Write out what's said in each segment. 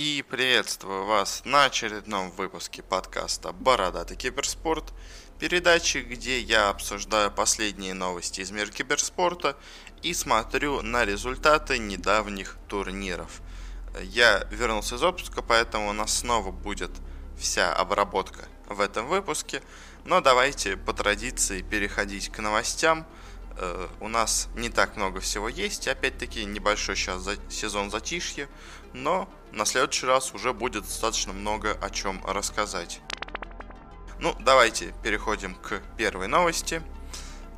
И приветствую вас на очередном выпуске подкаста «Бородатый киберспорт», передачи, где я обсуждаю последние новости из мира киберспорта и смотрю на результаты недавних турниров. Я вернулся из отпуска, поэтому у нас снова будет вся обработка в этом выпуске. Но давайте по традиции переходить к новостям. Э, у нас не так много всего есть. Опять-таки небольшой сейчас сезон затишья. Но на следующий раз уже будет достаточно много о чем рассказать. Ну, давайте переходим к первой новости.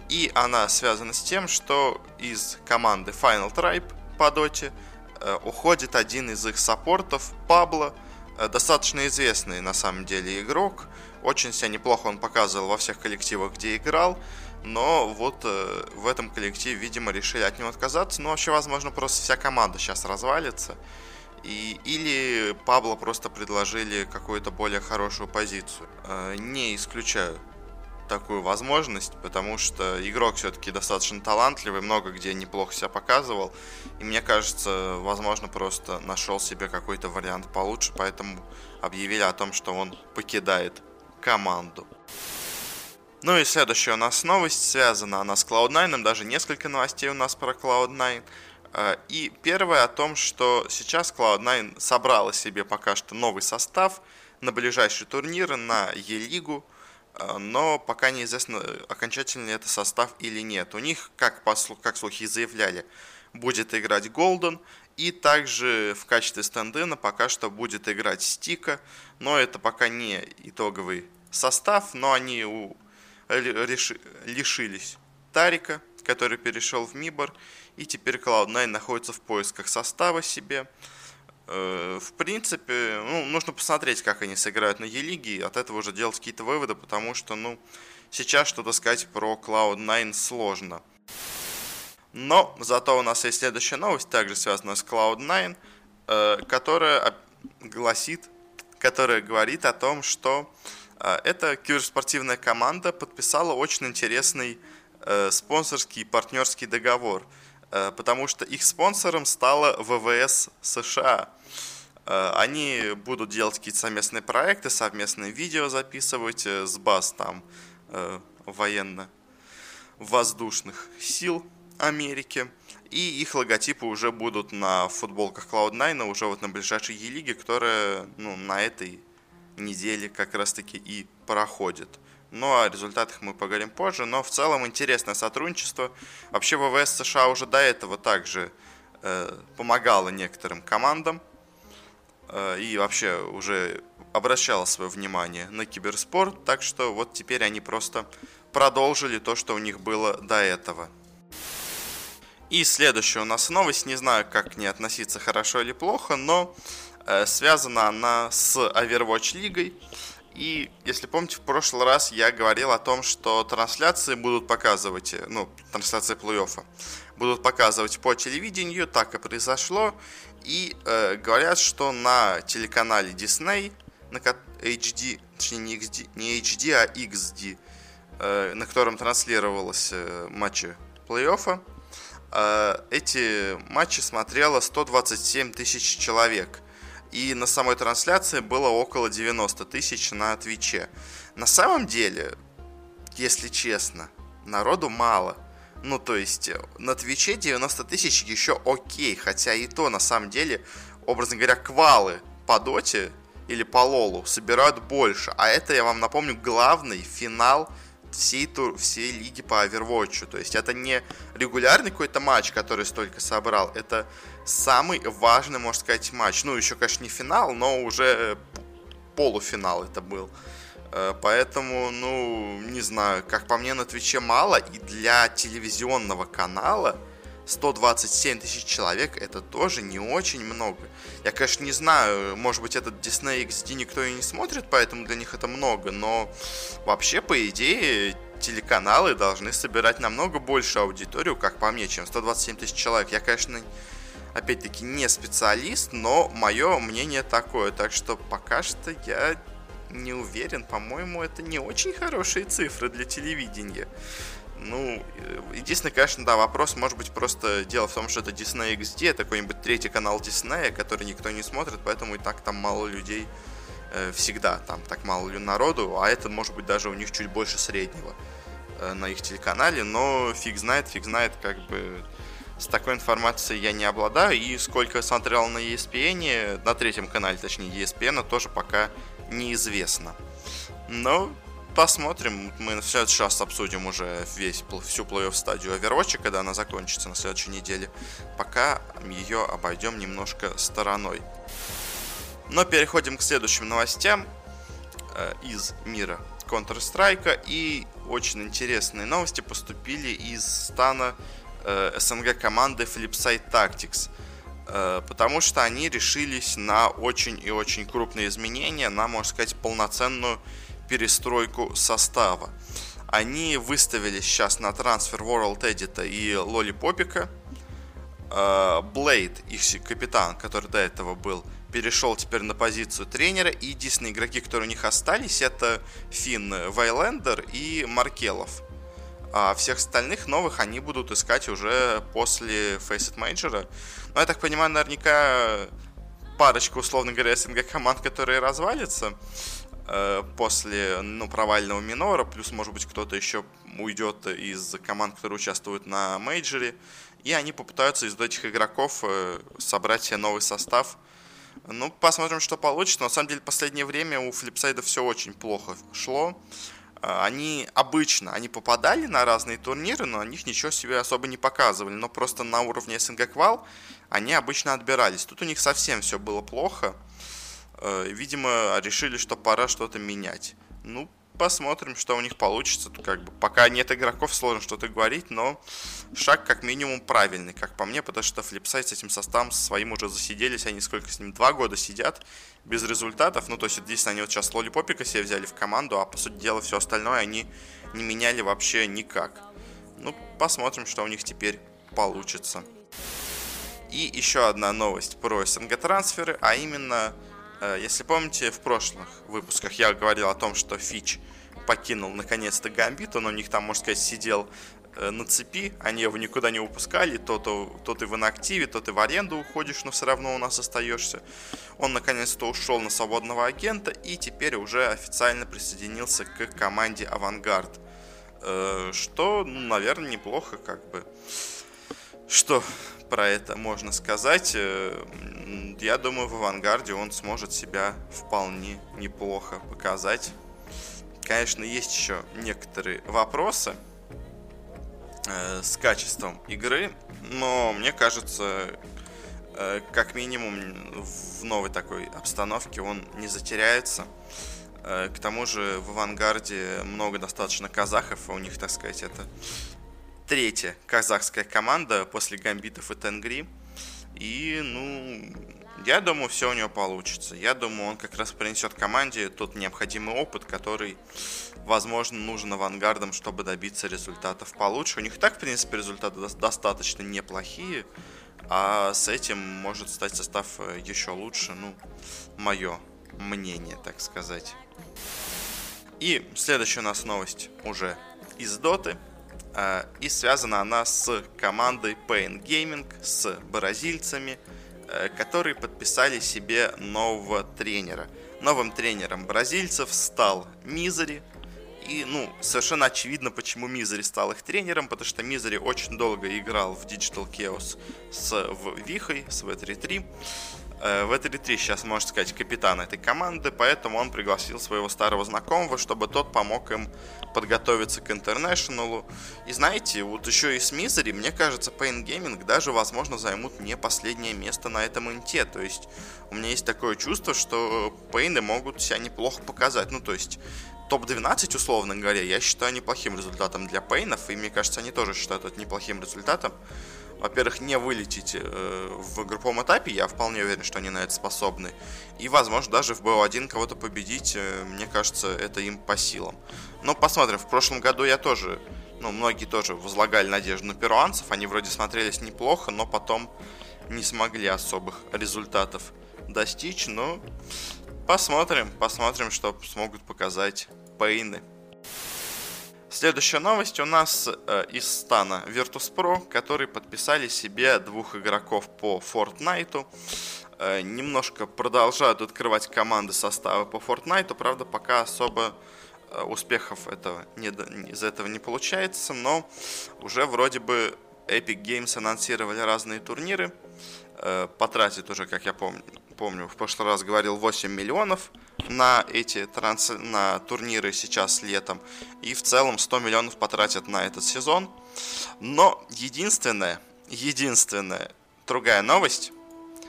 И она связана с тем, что из команды Final Tribe по доте э, уходит один из их саппортов, Пабло, э, достаточно известный на самом деле игрок. Очень себя неплохо он показывал во всех коллективах, где играл. Но вот э, в этом коллективе, видимо, решили от него отказаться. Ну, вообще, возможно, просто вся команда сейчас развалится. И, или Пабло просто предложили какую-то более хорошую позицию. Э, не исключаю такую возможность, потому что игрок все-таки достаточно талантливый, много где неплохо себя показывал. И мне кажется, возможно, просто нашел себе какой-то вариант получше, поэтому объявили о том, что он покидает команду. Ну и следующая у нас новость, связана она с Cloud9, даже несколько новостей у нас про Cloud9. Э, и первое о том, что сейчас Cloud9 собрала себе пока что новый состав на ближайшие турниры, на Е-лигу, э, но пока неизвестно, окончательно это состав или нет. У них, как, по, как слухи заявляли, будет играть Голден, и также в качестве стендена пока что будет играть Стика, но это пока не итоговый состав, но они у, лишились Тарика, который перешел в Мибор, и теперь Cloud9 находится в поисках состава себе. Э, в принципе, ну, нужно посмотреть, как они сыграют на Е-лиге, и от этого уже делать какие-то выводы, потому что, ну, сейчас что-то сказать про Cloud9 сложно. Но зато у нас есть следующая новость, также связанная с Cloud9, э, которая гласит, которая говорит о том, что эта киберспортивная команда подписала очень интересный спонсорский и партнерский договор – Э, потому что их спонсором стала ВВС США. Э, они будут делать какие-то совместные проекты, совместные видео записывать э, с баз там военно-воздушных сил Америки. И их логотипы уже будут на футболках Cloud9, уже вот на ближайшей Е-лиге, которая ну, на этой неделе как раз таки и проходит. Ну, о результатах мы поговорим позже, но в целом интересное сотрудничество. Вообще ВВС США уже до этого также э, помогало некоторым командам э, и вообще уже обращала свое внимание на киберспорт, так что вот теперь они просто продолжили то, что у них было до этого. И следующая у нас новость, не знаю, как к ней относиться, хорошо или плохо, но связана она с Overwatch лигой. И, если помните, в прошлый раз я говорил о том, что трансляции будут показывать, э, ну, трансляции плей-оффа, будут показывать по телевидению, так и произошло. И э, говорят, что на телеканале Disney, на HD, точнее не, XD, не HD, а XD, э, на котором транслировалось э, матчи плей-оффа, э, эти матчи смотрело 127 тысяч человек – и на самой трансляции было около 90 тысяч на Твиче. На самом деле, если честно, народу мало. Ну, то есть, э, на Твиче 90 тысяч еще окей, хотя и то, на самом деле, образно говоря, квалы по доте или по лолу собирают больше. А это, я вам напомню, главный финал всей, тур, всей лиги по Overwatch. То есть это не регулярный какой-то матч, который столько собрал, это самый важный, можно сказать, матч. Ну, еще, конечно, не финал, но уже полуфинал это был. Э, поэтому, ну, не знаю, как по мне, на Твиче мало, и для телевизионного канала 127 тысяч человек это тоже не очень много. Я, конечно, не знаю, может быть, этот Disney XD никто и не смотрит, поэтому для них это много, но вообще, по идее, телеканалы должны собирать намного больше аудиторию, как по мне, чем 127 тысяч человек. Я, конечно, опять-таки не специалист, но мое мнение такое, так что пока что я не уверен, по-моему, это не очень хорошие цифры для телевидения. Ну, единственный, конечно, да, вопрос, может быть, просто дело в том, что это Disney XD, какой-нибудь третий канал Disney, который никто не смотрит, поэтому и так там мало людей э, всегда, там так мало народу, а это, может быть, даже у них чуть больше среднего э, на их телеканале, но фиг знает, фиг знает, как бы с такой информацией я не обладаю, и сколько смотрел на ESPN, на третьем канале, точнее, ESPN, тоже пока неизвестно. Но посмотрим. Мы в следующий раз обсудим уже весь, всю плей-офф стадию Overwatch, когда она закончится на следующей неделе. Пока ее обойдем немножко стороной. Но переходим к следующим новостям э, из мира Counter-Strike. И очень интересные новости поступили из стана э, СНГ команды Flipside Tactics. Э, потому что они решились на очень и очень крупные изменения, на, можно сказать, полноценную перестройку состава. Они выставили сейчас на трансфер World Edit и Лоли Попика. Блейд, их капитан, который до этого был, перешел теперь на позицию тренера. И единственные игроки, которые у них остались, это Финн Вайлендер и Маркелов. А всех остальных новых они будут искать уже после Faceit Major. Но я так понимаю, наверняка парочка, условно говоря, СНГ команд, которые развалятся. Э, после ну, провального минора, плюс, может быть, кто-то еще уйдет из команд, которые участвуют на мейджоре, и они попытаются из этих игроков э, собрать себе новый состав. Ну, посмотрим, что получится. Но, на самом деле, в последнее время у флипсайда все очень плохо шло. Э, они обычно, они попадали на разные турниры, но о них ничего себе особо не показывали. Но просто на уровне СНГ Квал они обычно отбирались. Тут у них совсем все было плохо. Э, видимо, решили, что пора что-то менять. Ну, посмотрим, что у них получится. Как бы пока нет игроков, сложно что-то говорить, но шаг как минимум правильный, как по мне, потому что флипсайт с этим составом своим уже засиделись, они сколько с ним, два года сидят без результатов. Ну, то есть, здесь они вот сейчас Лолипопика себе взяли в команду, а по сути дела все остальное они не меняли вообще никак. Ну, посмотрим, что у них теперь получится. И еще одна новость про СНГ трансферы, а именно если помните, в прошлых выпусках я говорил о том, что Фич покинул наконец-то Гамбит, он у них там, можно сказать, сидел э, на цепи, они его никуда не выпускали, то, то, то ты в инактиве, то ты в аренду уходишь, но все равно у нас остаешься. Он наконец-то ушел на свободного агента и теперь уже официально присоединился к команде Авангард. Э, что, ну, наверное, неплохо, как бы. Что про это можно сказать? я думаю, в авангарде он сможет себя вполне неплохо показать. Конечно, есть еще некоторые вопросы э, с качеством игры, но мне кажется, э, как минимум в новой такой обстановке он не затеряется. Э, к тому же в авангарде много достаточно казахов, а у них, так сказать, это третья казахская команда после гамбитов и тенгри. И, ну, я думаю, все у него получится. Я думаю, он как раз принесет команде тот необходимый опыт, который, возможно, нужен авангардам, чтобы добиться результатов получше. У них так, в принципе, результаты достаточно неплохие, а с этим может стать состав э, еще лучше, ну, мое мнение, так сказать. И следующая у нас новость уже из Доты. Э, и связана она с командой Pain Gaming, с бразильцами – Э, которые подписали себе нового тренера. Новым тренером бразильцев стал Мизери. И, ну, совершенно очевидно, почему Мизери стал их тренером, потому что Мизери очень долго играл в Digital Chaos с Вихой, с V3-3. Э, в этой 3 сейчас, можно сказать, капитан этой команды, поэтому он пригласил своего старого знакомого, чтобы тот помог им подготовиться к интернешнлу. И знаете, вот еще и с Мизери, мне кажется, Pain Gaming даже, возможно, займут не последнее место на этом инте. То есть у меня есть такое чувство, что Пейны могут себя неплохо показать. Ну, то есть топ-12, условно говоря, я считаю неплохим результатом для Пейнов, и мне кажется, они тоже считают это неплохим результатом во-первых, не вылететь э, в групповом этапе, я вполне уверен, что они на это способны. И, возможно, даже в БО-1 кого-то победить, э, мне кажется, это им по силам. Но посмотрим, в прошлом году я тоже, ну, многие тоже возлагали надежду на перуанцев, они вроде смотрелись неплохо, но потом не смогли особых результатов достичь, но посмотрим, посмотрим, что смогут показать Пейны. Следующая новость у нас э, из стана Virtus.pro, которые подписали себе двух игроков по Fortnite. Э, немножко продолжают открывать команды состава по Fortnite, правда, пока особо э, успехов этого не, из этого не получается, но уже вроде бы Epic Games анонсировали разные турниры, э, потратит уже, как я помню, помню, в прошлый раз говорил 8 миллионов на эти транс... на турниры сейчас летом. И в целом 100 миллионов потратят на этот сезон. Но единственное, единственная другая новость,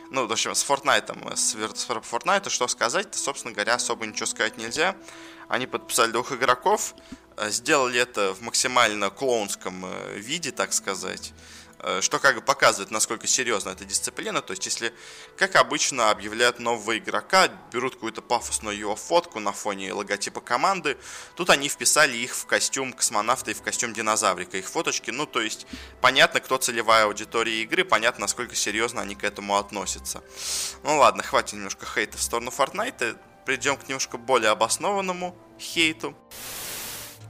ну, в общем, с Fortnite, с, с Fortnite, что сказать, собственно говоря, особо ничего сказать нельзя. Они подписали двух игроков, э, сделали это в максимально клоунском э, виде, так сказать. Э, что как бы показывает, насколько серьезна эта дисциплина. То есть, если, как обычно, объявляют нового игрока, берут какую-то пафосную его фотку на фоне логотипа команды, тут они вписали их в костюм космонавта и в костюм динозаврика, их фоточки. Ну, то есть, понятно, кто целевая аудитория игры, понятно, насколько серьезно они к этому относятся. Ну ладно, хватит немножко хейта в сторону Fortnite, придем к немножко более обоснованному хейту.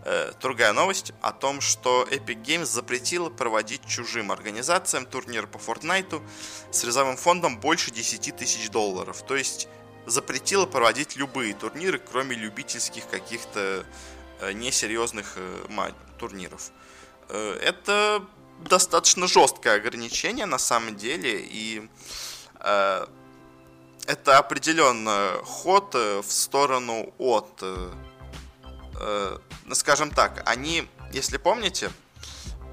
Э, другая новость о том, что Epic Games запретила проводить чужим организациям турнир по Fortnite с призовым фондом больше 10 тысяч долларов. То есть запретила проводить любые турниры, кроме любительских каких-то э, несерьезных э, турниров. Это достаточно жесткое ограничение на самом деле, и это определенно ход в сторону от э, скажем так, они, если помните,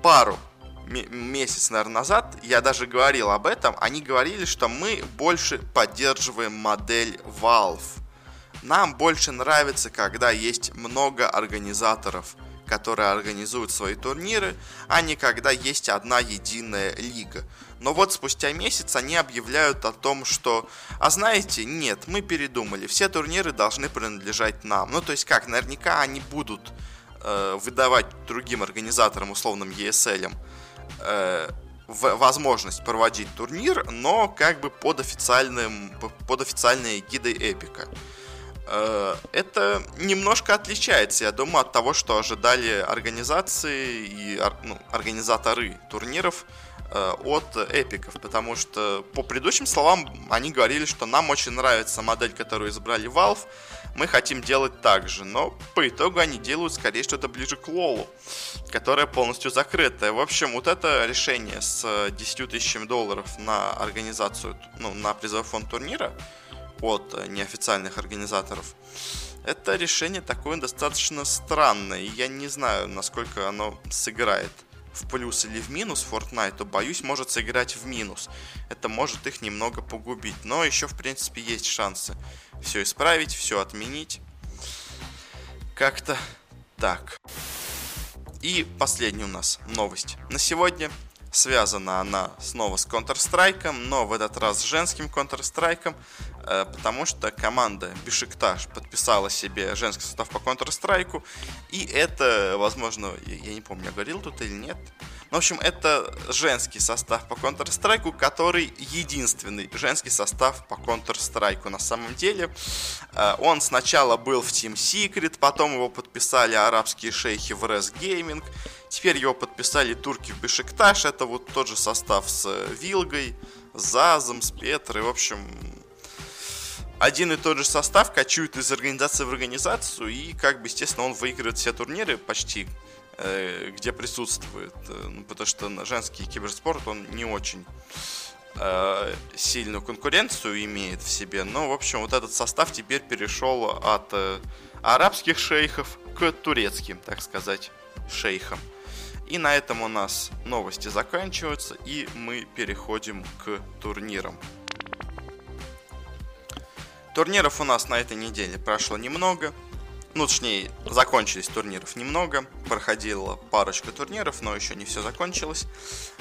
пару месяц, наверное, назад, я даже говорил об этом, они говорили, что мы больше поддерживаем модель Valve. Нам больше нравится, когда есть много организаторов, которые организуют свои турниры, а не когда есть одна единая лига. Но вот спустя месяц они объявляют о том, что, а знаете, нет, мы передумали, все турниры должны принадлежать нам. Ну, то есть как, наверняка они будут э, выдавать другим организаторам, условным ESL, э, возможность проводить турнир, но как бы под официальным, под официальной гидой Эпика. Э, это немножко отличается, я думаю, от того, что ожидали организации и ну, организаторы турниров от эпиков, потому что по предыдущим словам они говорили, что нам очень нравится модель, которую избрали Valve, мы хотим делать так же, но по итогу они делают скорее что-то ближе к Лолу, которая полностью закрытая. В общем, вот это решение с 10 тысячами долларов на организацию, ну, на призовой фонд турнира от неофициальных организаторов, это решение такое достаточно странное, и я не знаю, насколько оно сыграет в плюс или в минус Fortnite, то, боюсь, может сыграть в минус. Это может их немного погубить. Но еще, в принципе, есть шансы все исправить, все отменить. Как-то так. И последняя у нас новость на сегодня. Связана она снова с Counter-Strike, но в этот раз с женским Counter-Strike, потому что команда Бишикташ подписала себе женский состав по Counter-Strike, и это, возможно, я не помню, я говорил тут или нет, ну, в общем, это женский состав по Counter-Strike, который единственный женский состав по Counter-Strike на самом деле. Э, он сначала был в Team Secret, потом его подписали арабские шейхи в Res Gaming, теперь его подписали турки в Бешикташ, это вот тот же состав с Вилгой, Зазом, с Петрой, в общем, один и тот же состав качует из организации в организацию, и, как бы, естественно, он выигрывает все турниры почти Э, где присутствует, э, ну, потому что женский киберспорт, он не очень э, сильную конкуренцию имеет в себе. Но, в общем, вот этот состав теперь перешел от арабских шейхов к турецким, так сказать, шейхам. И на этом у нас новости заканчиваются, и мы переходим к турнирам. Турниров у нас на этой неделе прошло немного ну, точнее, закончились турниров немного, проходила парочка турниров, но еще не все закончилось.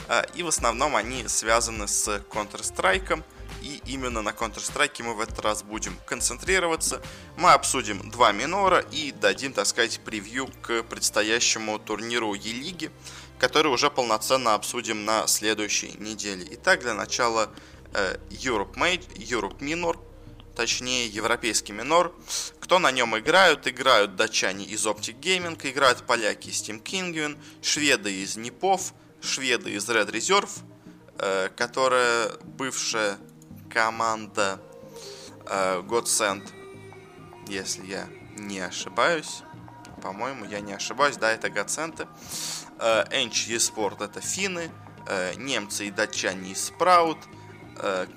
А, и в основном они связаны с Counter-Strike, и именно на Counter-Strike мы в этот раз будем концентрироваться. Мы обсудим два минора и дадим, так сказать, превью к предстоящему турниру Е-лиги, который уже полноценно обсудим на следующей неделе. Итак, для начала э, Europe Mage, Europe Minor, точнее европейский минор. Кто на нем играют? Играют датчане из Optic Gaming, играют поляки из Team Kingwin, шведы из Непов, шведы из Red Reserve, э, которая бывшая команда э, Godsend, если я не ошибаюсь. По-моему, я не ошибаюсь, да, это Godsend. Э, eSport это финны, э, немцы и датчане из Sprout,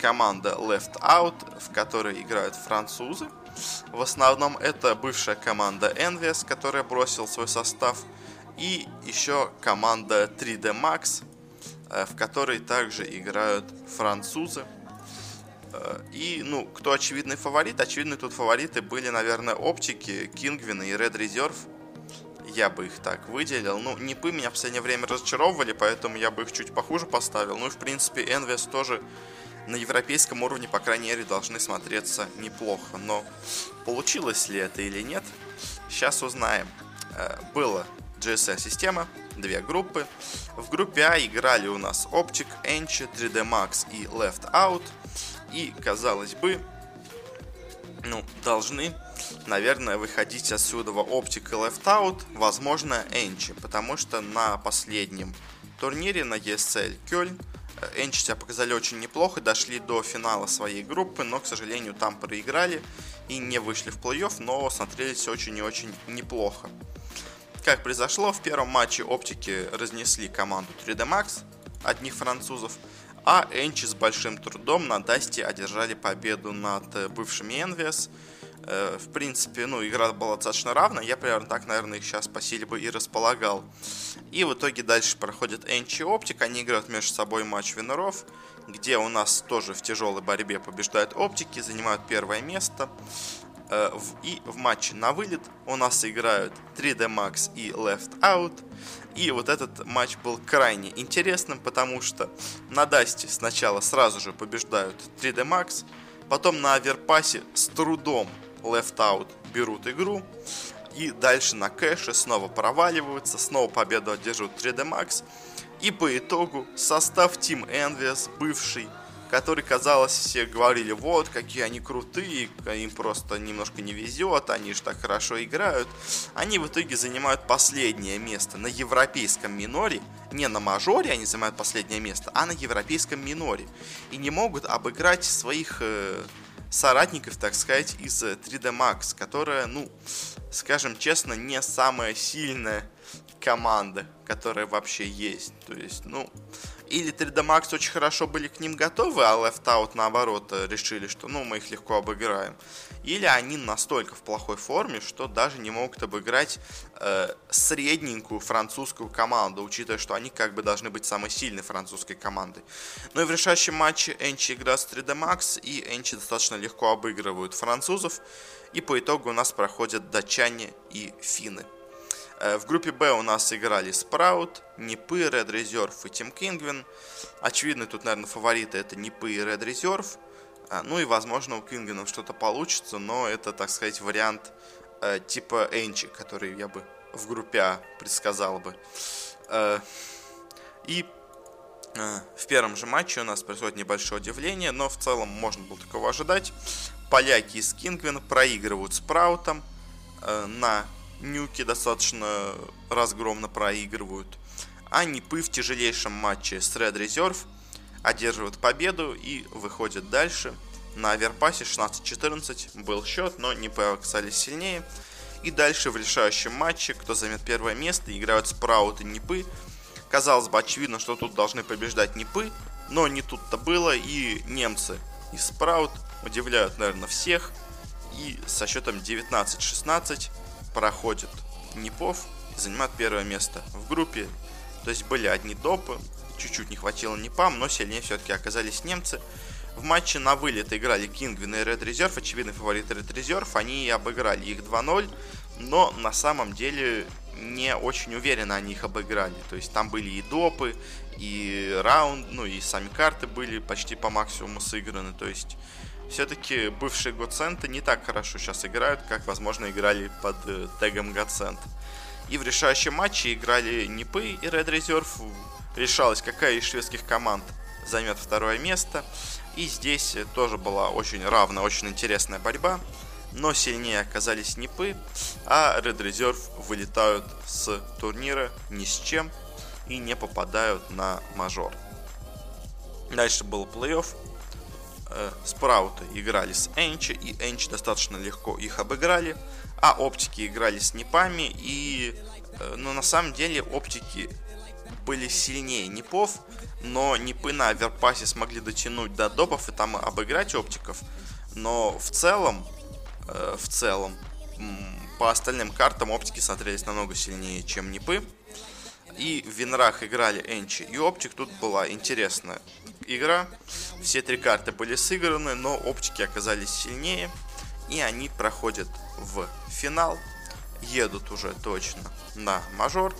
команда Left Out, в которой играют французы. В основном это бывшая команда Envious, которая бросил свой состав, и еще команда 3D Max, э, в которой также играют французы. Э, и, ну, кто очевидный фаворит? Очевидные тут фавориты были, наверное, Оптики, Кингвин и Red Reserve. Я бы их так выделил. Ну, Нипы меня в последнее время разочаровывали, поэтому я бы их чуть похуже поставил. Ну и, в принципе, Envious тоже на европейском уровне, по крайней мере, должны смотреться неплохо. Но получилось ли это или нет, сейчас узнаем. Э, было GSL-система, две группы. В группе А играли у нас Optic, Enchi, 3D Max и Left Out. И, казалось бы, ну, должны, наверное, выходить отсюда Optic и Left Out, возможно, Enchi, потому что на последнем турнире на ESL Кёльн Энчи себя показали очень неплохо, дошли до финала своей группы, но, к сожалению, там проиграли и не вышли в плей-офф, но смотрелись очень и очень неплохо. Как произошло, в первом матче оптики разнесли команду 3D Max, одних французов, а Энчи с большим трудом на Дасте одержали победу над э, бывшими Envious. Э, в принципе, ну, игра была достаточно равна, я примерно так, наверное, их сейчас по силе бы и располагал. И в итоге дальше проходит Энчи Оптик, они играют между собой матч виноров, где у нас тоже в тяжелой борьбе побеждают Оптики, занимают первое место. Э, и в матче на вылет у нас играют 3D Max и Left Out. И вот этот матч был крайне интересным, потому что на Дасте сначала сразу же побеждают 3D Max, потом на Аверпасе с трудом Left Out берут игру. И дальше на кэше снова проваливаются, снова победу одерживают 3D Max. И по итогу состав Team Envious, бывший, который, казалось, все говорили, вот, какие они крутые, им просто немножко не везет, они же так хорошо играют. Они в итоге занимают последнее место на европейском миноре, не на мажоре они занимают последнее место, а на европейском миноре. И не могут обыграть своих э, соратников, так сказать, из 3D э, Max, которая, ну, скажем честно, не самая сильная команда, которая вообще есть. То есть, ну, или 3D Max очень хорошо были к ним готовы, а Left Out наоборот э, решили, что ну мы их легко обыграем. Или они настолько в плохой форме, что даже не могут обыграть э, средненькую французскую команду, учитывая, что они как бы должны быть самой сильной французской командой. Ну и в решающем матче Энчи играет с 3D Max, и Энчи достаточно легко обыгрывают французов. И по итогу у нас проходят датчане и финны. Э, в группе Б у нас играли Спраут, Нипы, Red Reserve и Team Kingwin. Очевидно, тут, наверное, фавориты это Нипы и Red Reserve. А, ну и, возможно, у Кингвинов что-то получится, но это, так сказать, вариант э, типа Энчи, который я бы в группе А предсказал бы. Э, и э, в первом же матче у нас происходит небольшое удивление, но в целом можно было такого ожидать. Поляки из Кингвина проигрывают Спраутом э, на нюки достаточно разгромно проигрывают. А Нипы в тяжелейшем матче с Red Reserve одерживают победу и выходят дальше. На Аверпасе 16-14 был счет, но Нипы оказались сильнее. И дальше в решающем матче, кто займет первое место, играют Спраут и Нипы. Казалось бы, очевидно, что тут должны побеждать Нипы, но не тут-то было, и немцы и Спраут удивляют, наверное, всех. И со счетом 19-16 проходит Непов и занимает первое место в группе. То есть были одни допы, чуть-чуть не хватило Непам, но сильнее все-таки оказались немцы. В матче на вылет играли Кингвин и Red Reserve, очевидный фаворит Red Reserve, они обыграли их 2-0, но на самом деле не очень уверенно они их обыграли. То есть там были и допы, и раунд, ну и сами карты были почти по максимуму сыграны. То есть все-таки бывшие Гоценты не так хорошо сейчас играют, как, возможно, играли под э, тегом Гоцент. И в решающем матче играли Нипы и Red Reserve. Решалось, какая из шведских команд займет второе место. И здесь тоже была очень равная, очень интересная борьба. Но сильнее оказались Нипы, а Red Reserve вылетают с турнира ни с чем и не попадают на мажор. Дальше был плей-офф. Э, Спрауты играли с Энчи, и Энчи достаточно легко их обыграли. А оптики играли с Непами, и... Э, ну, на самом деле, оптики были сильнее Непов, но Непы на Аверпасе смогли дотянуть до допов и там обыграть оптиков. Но в целом, э, в целом, по остальным картам оптики смотрелись намного сильнее, чем Непы. И в Винрах играли Энчи и Оптик. Тут была интересная игра. Все три карты были сыграны, но оптики оказались сильнее. И они проходят в финал. Едут уже точно на мажор.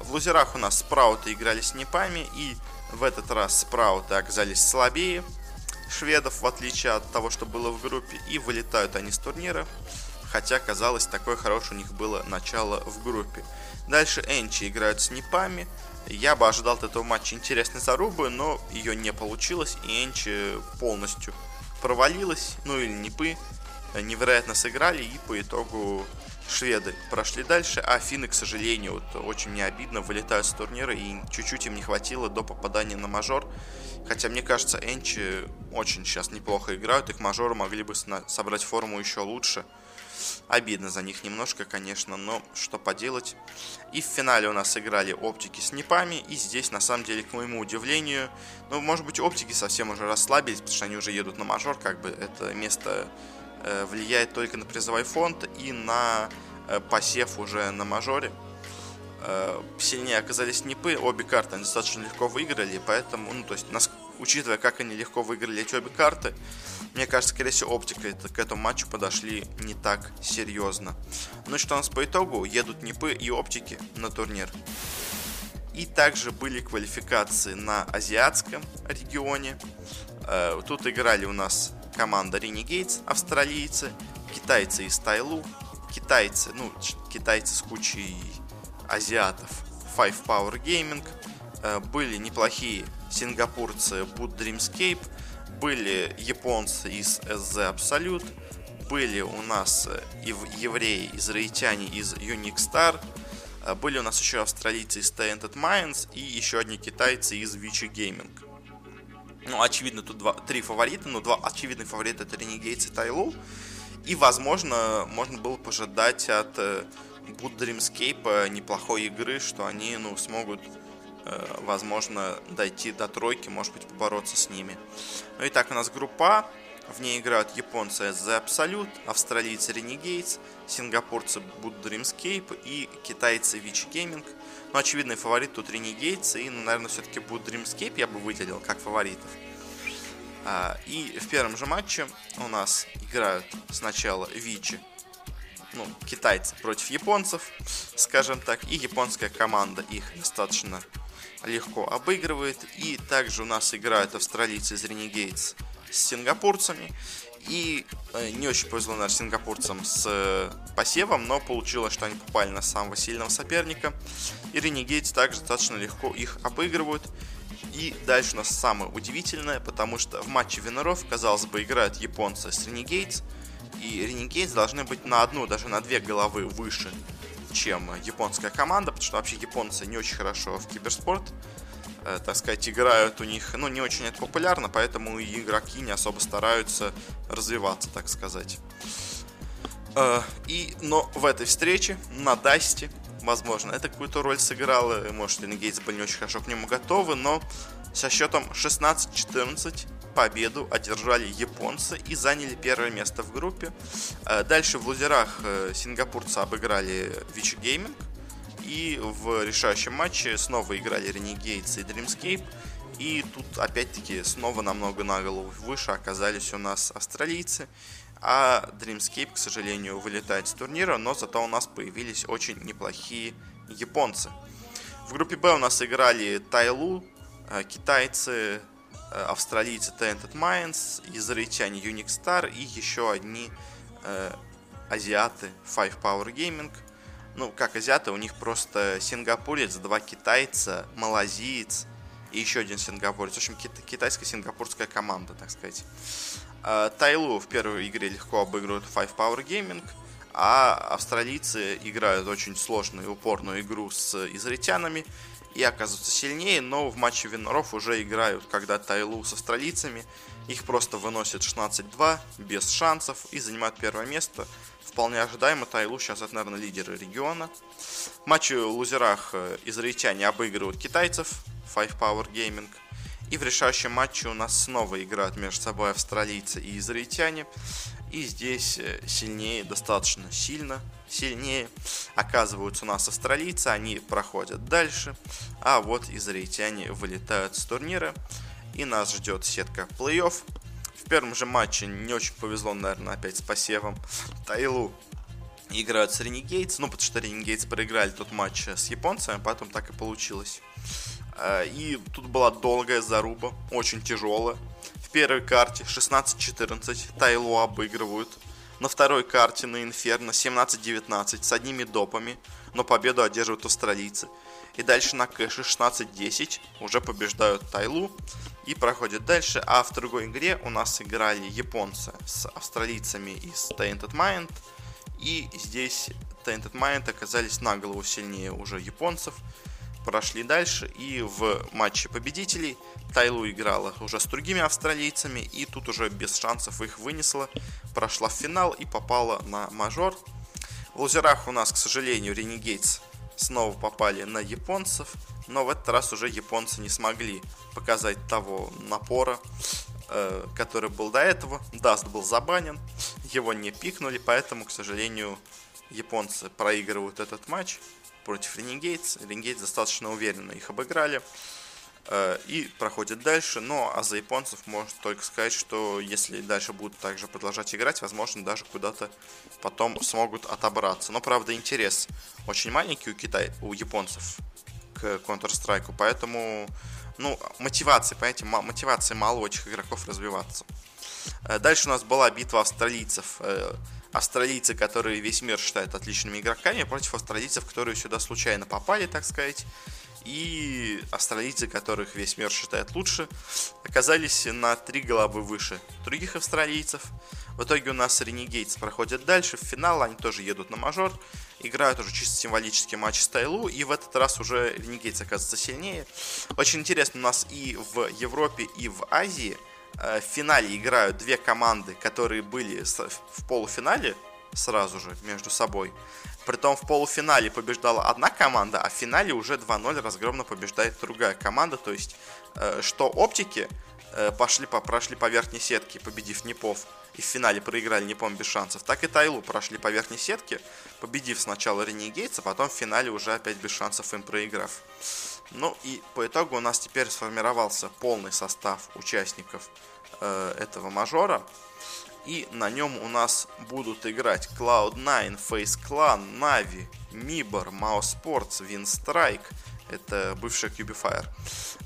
В лузерах у нас спрауты играли с непами. И в этот раз спрауты оказались слабее шведов, в отличие от того, что было в группе. И вылетают они с турнира. Хотя, казалось, такое хорошее у них было начало в группе. Дальше Энчи играют с Непами. Я бы ожидал от этого матча интересной зарубы, но ее не получилось, и Энчи полностью провалилась, ну или Непы невероятно сыграли, и по итогу шведы прошли дальше, а финны, к сожалению, вот очень мне обидно, вылетают с турнира, и чуть-чуть им не хватило до попадания на мажор. Хотя, мне кажется, Энчи очень сейчас неплохо играют, их мажоры могли бы собрать форму еще лучше. Обидно за них немножко, конечно, но что поделать. И в финале у нас играли оптики с непами. И здесь, на самом деле, к моему удивлению, ну, может быть, оптики совсем уже расслабились, потому что они уже едут на мажор. Как бы это место влияет только на призовой фонд и на э, посев уже на мажоре. Э, сильнее оказались НИПы, обе карты они достаточно легко выиграли, поэтому, ну, то есть, нас, учитывая, как они легко выиграли эти обе карты, мне кажется, скорее всего, оптика это, к этому матчу подошли не так серьезно. Ну и что у нас по итогу? Едут НИПы и оптики на турнир. И также были квалификации на азиатском регионе. Э, тут играли у нас команда Renegades, австралийцы, китайцы из Тайлу, китайцы, ну, китайцы с кучей азиатов Five Power Gaming, э, были неплохие сингапурцы Boot Dreamscape, были японцы из SZ Absolute, были у нас э, евреи, израильтяне из Unique Star, э, были у нас еще австралийцы из Tainted Minds и еще одни китайцы из Vichy Gaming. Ну, очевидно, тут два, три фаворита, но два очевидных фаворита это Renegades и Тайлу. И, возможно, можно было пожидать от Boot Dreamscape неплохой игры, что они ну, смогут, э, возможно, дойти до тройки, может быть, побороться с ними. Ну и так, у нас группа В ней играют японцы The Absolute, австралийцы Renegades, сингапурцы Boot Dreamscape и китайцы Witch Gaming. Ну, очевидный фаворит тут Renegades и, ну, наверное, все-таки Boot Dreamscape я бы выделил как фаворитов. А, и в первом же матче у нас играют сначала Вичи ну, китайцы против японцев, скажем так, и японская команда их достаточно легко обыгрывает. И также у нас играют австралийцы из Renegades с сингапурцами. И э, не очень повезло наш сингапурцам с э, посевом, но получилось, что они попали на самого сильного соперника. И Renegades также достаточно легко их обыгрывают. И дальше у нас самое удивительное, потому что в матче Виноров, казалось бы, играют японцы с Renegades – и Renegades должны быть на одну, даже на две головы выше, чем японская команда, потому что вообще японцы не очень хорошо в киберспорт, так сказать, играют у них, ну, не очень это популярно, поэтому и игроки не особо стараются развиваться, так сказать. Э, и, но в этой встрече на Дасте, возможно, это какую-то роль сыграло, может, Renegades были не очень хорошо к нему готовы, но со счетом 16-14 победу одержали японцы и заняли первое место в группе. Э, дальше в лузерах э, сингапурцы обыграли Вичи Gaming. И в решающем матче снова играли Renegades и Dreamscape. И тут опять-таки снова намного на голову выше оказались у нас австралийцы. А Dreamscape, к сожалению, вылетает с турнира, но зато у нас появились очень неплохие японцы. В группе Б у нас играли Тайлу, э, китайцы, Э, австралийцы Tainted Minds, израильтяне Unix Star и еще одни э, азиаты Five Power Gaming. Ну, как азиаты, у них просто сингапурец, два китайца, малазиец и еще один сингапурец. В общем, китайско-сингапурская команда, так сказать. Э, Тайлу в первой игре легко обыгрывают Five Power Gaming, а австралийцы играют очень сложную и упорную игру с израильтянами и оказываются сильнее, но в матче Виноров уже играют, когда Тайлу с австралийцами, их просто выносят 16-2, без шансов, и занимают первое место. Вполне ожидаемо, Тайлу сейчас это, наверное, лидеры региона. В матче в лузерах э, израильтяне обыгрывают китайцев, Five Power Gaming. И в решающем матче у нас снова играют между собой австралийцы и израильтяне. И здесь э, сильнее, достаточно сильно сильнее оказываются у нас австралийцы, они проходят дальше, а вот израильтяне вылетают с турнира, и нас ждет сетка плей-офф. В первом же матче не очень повезло, наверное, опять с посевом. Тайлу играют с Ренегейтс, ну, потому что Ренегейтс проиграли тот матч с японцами, потом так и получилось. Э, и тут была долгая заруба, очень тяжелая. В первой карте 16-14 Тайлу обыгрывают. На второй карте на Инферно 17-19 с одними допами, но победу одерживают австралийцы. И дальше на кэше 16-10 уже побеждают Тайлу и проходят дальше. А в другой игре у нас играли японцы с австралийцами из Tainted Mind. И здесь Tainted Mind оказались на голову сильнее уже японцев прошли дальше. И в матче победителей Тайлу играла уже с другими австралийцами. И тут уже без шансов их вынесла. Прошла в финал и попала на мажор. В лузерах у нас, к сожалению, Ренегейтс снова попали на японцев. Но в этот раз уже японцы не смогли показать того напора, э, который был до этого. Даст был забанен, его не пикнули, поэтому, к сожалению, японцы проигрывают этот матч против Ренегейтс. Ренегейтс достаточно уверенно их обыграли и проходит дальше. Но а за японцев можно только сказать, что если дальше будут также продолжать играть, возможно, даже куда-то потом смогут отобраться. Но, правда, интерес очень маленький у, Китай, у японцев к Counter-Strike, поэтому, ну, мотивации, понимаете, мотивации мало у этих игроков развиваться. Э, дальше у нас была битва австралийцев э, австралийцы, которые весь мир считают отличными игроками, против австралийцев, которые сюда случайно попали, так сказать. И австралийцы, которых весь мир считает лучше, оказались на три головы выше других австралийцев. В итоге у нас Ренегейтс проходят дальше, в финал они тоже едут на мажор, играют уже чисто символический матч с Тайлу, и в этот раз уже Ренегейтс оказывается сильнее. Очень интересно, у нас и в Европе, и в Азии – Э, в финале играют две команды, которые были в полуфинале сразу же между собой. Притом в полуфинале побеждала одна команда, а в финале уже 2-0 разгромно побеждает другая команда. То есть, э, что оптики э, пошли по, прошли по верхней сетке, победив Непов, и в финале проиграли Непом без шансов, так и Тайлу прошли по верхней сетке, победив сначала Ренегейтс, а потом в финале уже опять без шансов им проиграв. Ну и по итогу у нас теперь сформировался полный состав участников э, этого мажора. И на нем у нас будут играть Cloud9, Face Clan, Navi, Mibor, Mouse Sports, Winstrike, это бывшая Cubifier,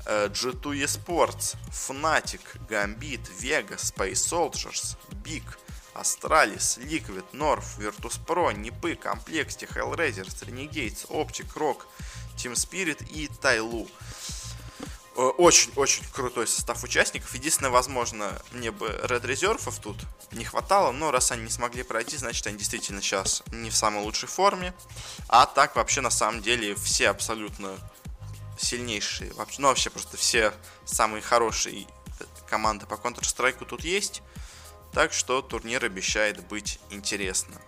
э, G2 Esports, Fnatic, Gambit, Vega, Space Soldiers, Big, Astralis, Liquid, North, Virtus.pro, Нипы, Комплекте, Hellraisers, Renegades, Optic, Rock, Team Spirit и Тайлу. Очень-очень крутой состав участников. Единственное, возможно, мне бы Red Reserve тут не хватало, но раз они не смогли пройти, значит, они действительно сейчас не в самой лучшей форме. А так, вообще, на самом деле, все абсолютно сильнейшие, вообще, ну, вообще просто все самые хорошие команды по Counter-Strike тут есть. Так что турнир обещает быть интересным.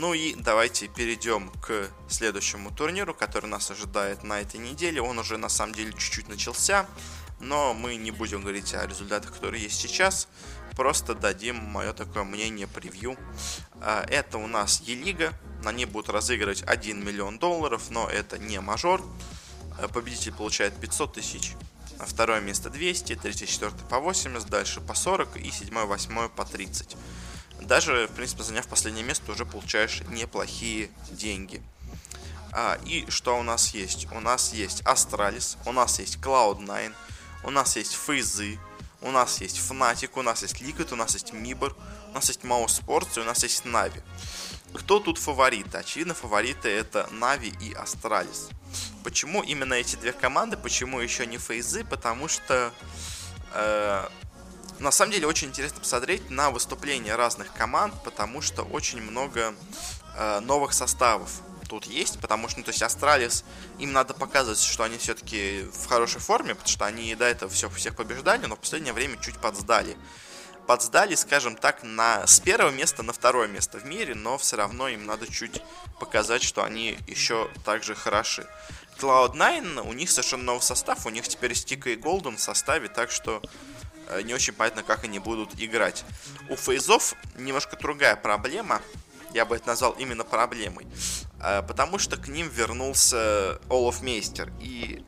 Ну и давайте перейдем к следующему турниру, который нас ожидает на этой неделе. Он уже на самом деле чуть-чуть начался, но мы не будем говорить о результатах, которые есть сейчас. Просто дадим мое такое мнение, превью. А, это у нас Е-лига. На ней будут разыгрывать 1 миллион долларов, но это не мажор. А, победитель получает 500 тысяч. Второе место 200, третье, четвертое по 80, дальше по 40 и седьмое, восьмое по 30 даже, в принципе, заняв последнее место, уже получаешь неплохие деньги. А, и что у нас есть? У нас есть Astralis, у нас есть Cloud9, у нас есть FaZe ы, у нас есть Fnatic, у нас есть Liquid, у нас есть MIBR, у нас есть mousesports и у нас есть Navi. кто тут фавориты? Очевидно, фавориты это Navi и Astralis. Почему именно эти две команды? Почему еще не FaZe ы? Потому что э, на самом деле очень интересно посмотреть на выступления разных команд, потому что очень много э, новых составов тут есть, потому что, ну, то есть Астралис, им надо показывать, что они все-таки в хорошей форме, потому что они до этого все, всех побеждали, но в последнее время чуть подсдали. Подсдали, скажем так, на, с первого места на второе место в мире, но все равно им надо чуть показать, что они еще также хороши. Cloud9, у них совершенно новый состав, у них теперь Стика и Голден в составе, так что не очень понятно, как они будут играть. У Фейзов немножко другая проблема я бы это назвал именно проблемой. Э, потому что к ним вернулся Олаф Мейстер. И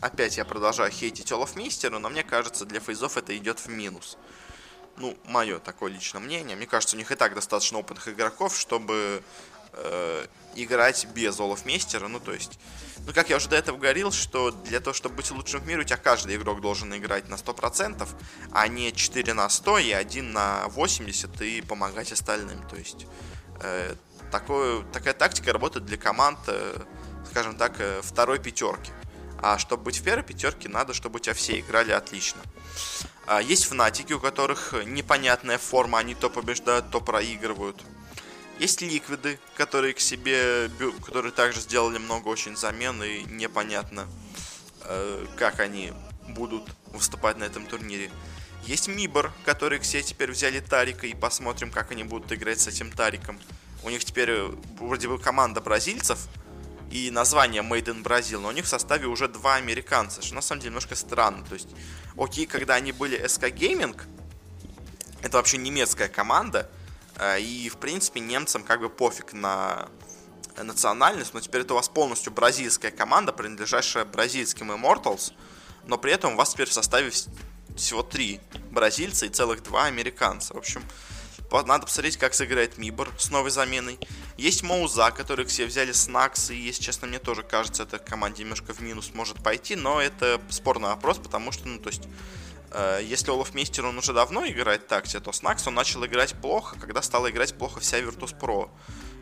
опять я продолжаю хейтить Олаф Мейстера, но мне кажется, для фейзов это идет в минус. Ну, мое такое личное мнение. Мне кажется, у них и так достаточно опытных игроков, чтобы э, играть без Олаф Мейстера. Ну, то есть, ну, как я уже до этого говорил, что для того, чтобы быть лучшим в мире, у тебя каждый игрок должен играть на 100%, а не 4 на 100 и 1 на 80 и помогать остальным. То есть, Э, такое, такая тактика работает для команд, э, скажем так, э, второй пятерки. А чтобы быть в первой пятерке, надо, чтобы у тебя все играли отлично. А есть фнатики, у которых непонятная форма, они то побеждают, то проигрывают. Есть ликвиды, которые к себе, которые также сделали много очень замен и непонятно, как они будут выступать на этом турнире. Есть Мибор, которые себе теперь взяли Тарика, и посмотрим, как они будут играть с этим Тариком. У них теперь э, вроде бы команда бразильцев, и название Made in Brazil, но у них в составе уже два американца, что на самом деле немножко странно. То есть, окей, когда они были SK Gaming, это вообще немецкая команда, э, и, в принципе, немцам как бы пофиг на национальность, но теперь это у вас полностью бразильская команда, принадлежащая бразильским Immortals, но при этом у вас теперь в составе всего три бразильца и целых два американца. В общем, надо посмотреть, как сыграет Мибор с новой заменой. Есть Моуза, который себе взяли Снакс, и, если честно, мне тоже кажется, эта команда немножко в минус может пойти, но это спорный вопрос, потому что, ну, то есть, э, если olofmeister, он уже давно играет так себе, то Snax он начал играть плохо, когда стала играть плохо вся Virtus.pro.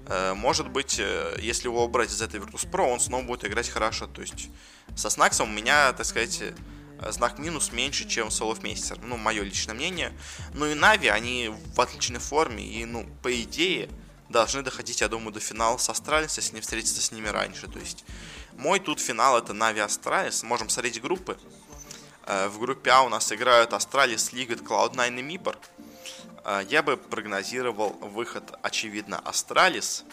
Э, может быть, э, если его убрать из этой Virtus.pro, он снова будет играть хорошо, то есть, со Snax ом у меня, так сказать, знак минус меньше, чем с olofmeister. Ну, мое личное мнение. Ну и Navi, они в отличной форме. И, ну, по идее, должны доходить, я думаю, до финала с Astralis, если не встретиться с ними раньше. То есть, мой тут финал это Navi Astralis. Можем смотреть группы. Э, в группе А у нас играют Astralis, Liquid, Cloud9 и MIBR. Э, я бы прогнозировал выход, очевидно, Astralis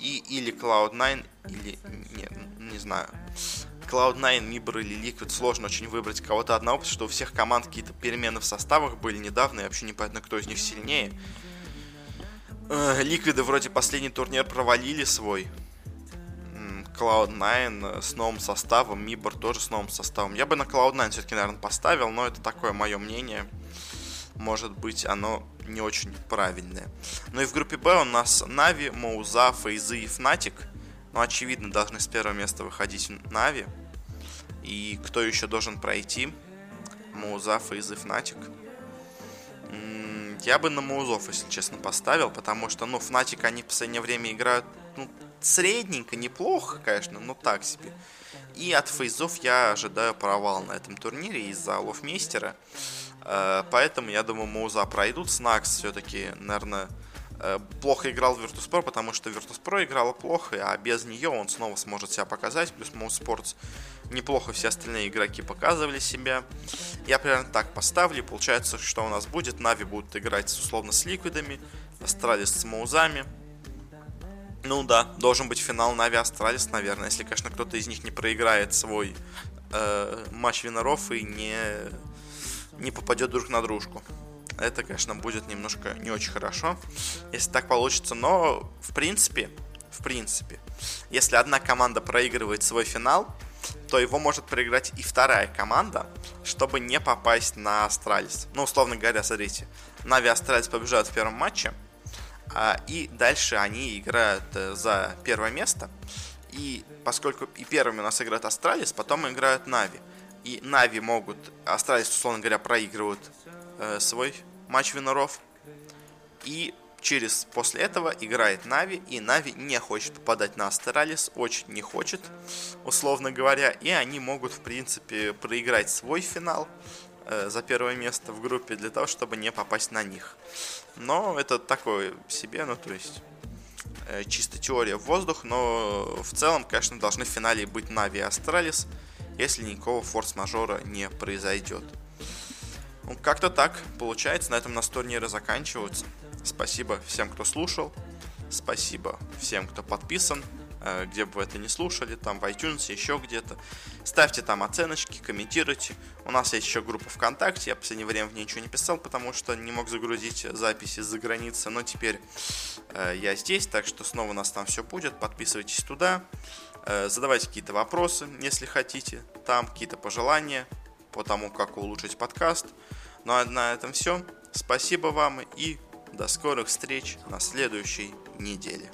и или Cloud9, или... Не, не знаю. Cloud9, MIBR или Liquid сложно очень выбрать кого-то одного, потому что у всех команд какие-то перемены в составах были недавно, и вообще непонятно, кто из них сильнее. Liquid ы вроде последний турнир провалили свой. Cloud9 с новым составом, MIBR тоже с новым составом. Я бы на Cloud9 все-таки, наверное, поставил, но это такое мое мнение. Может быть, оно не очень правильное. Ну и в группе Б у нас Navi, Mouz а, FaZe ы и Fnatic. Ну, очевидно, должны с первого места выходить Navi. И кто еще должен пройти? Mouz а, FaZe и Fnatic. Я бы на Mouz ов, если честно, поставил, потому что, ну, Fnatic, они в последнее время играют, ну, средненько, неплохо, конечно, но так себе. И от Фейзов я ожидаю провал на этом турнире из-за лофмейстера. Э, поэтому, я думаю, Мауза пройдут. Снакс все-таки, наверное, Э, плохо играл в Virtus.pro, потому что Virtus.pro играла плохо, а без нее он снова сможет себя показать. Плюс Mouse неплохо все остальные игроки показывали себя. Я примерно так поставлю. Получается, что у нас будет. Нави будут играть условно с ликвидами, Astralis с Mouz ами. Ну да, должен быть финал Navi Astralis, наверное, если, конечно, кто-то из них не проиграет свой э, матч winner ов и не, не попадет друг на дружку это, конечно, будет немножко не очень хорошо, если так получится. Но, в принципе, в принципе, если одна команда проигрывает свой финал, то его может проиграть и вторая команда, чтобы не попасть на Astralis. Ну, условно говоря, смотрите, Navi Astralis побеждают в первом матче, и дальше они играют э, за первое место. И поскольку и первыми у нас играют Astralis, потом играют Navi. И Navi могут, Astralis, условно говоря, проигрывают э, свой матч winner ов. И Через после этого играет Navi, и Navi не хочет попадать на Astralis, очень не хочет, условно говоря, и они могут, в принципе, проиграть свой финал за первое место в группе для того, чтобы не попасть на них. Но это такое себе, ну то есть э, чисто теория в воздух, но в целом, конечно, должны в финале быть Navi и Astralis, если никакого форс-мажора не произойдет. Ну, как-то так получается, на этом нас турниры заканчиваются. Спасибо всем, кто слушал. Спасибо всем, кто подписан, э, где бы вы это не слушали, там в iTunes, еще где-то. Ставьте там оценочки, комментируйте. У нас есть еще группа ВКонтакте, я в последнее время в ней ничего не писал, потому что не мог загрузить записи из-за границы, но теперь э, я здесь, так что снова у нас там все будет. Подписывайтесь туда, э, задавайте какие-то вопросы, если хотите, там какие-то пожелания по тому, как улучшить подкаст. Ну а на этом все. Спасибо вам и до скорых встреч на следующей неделе.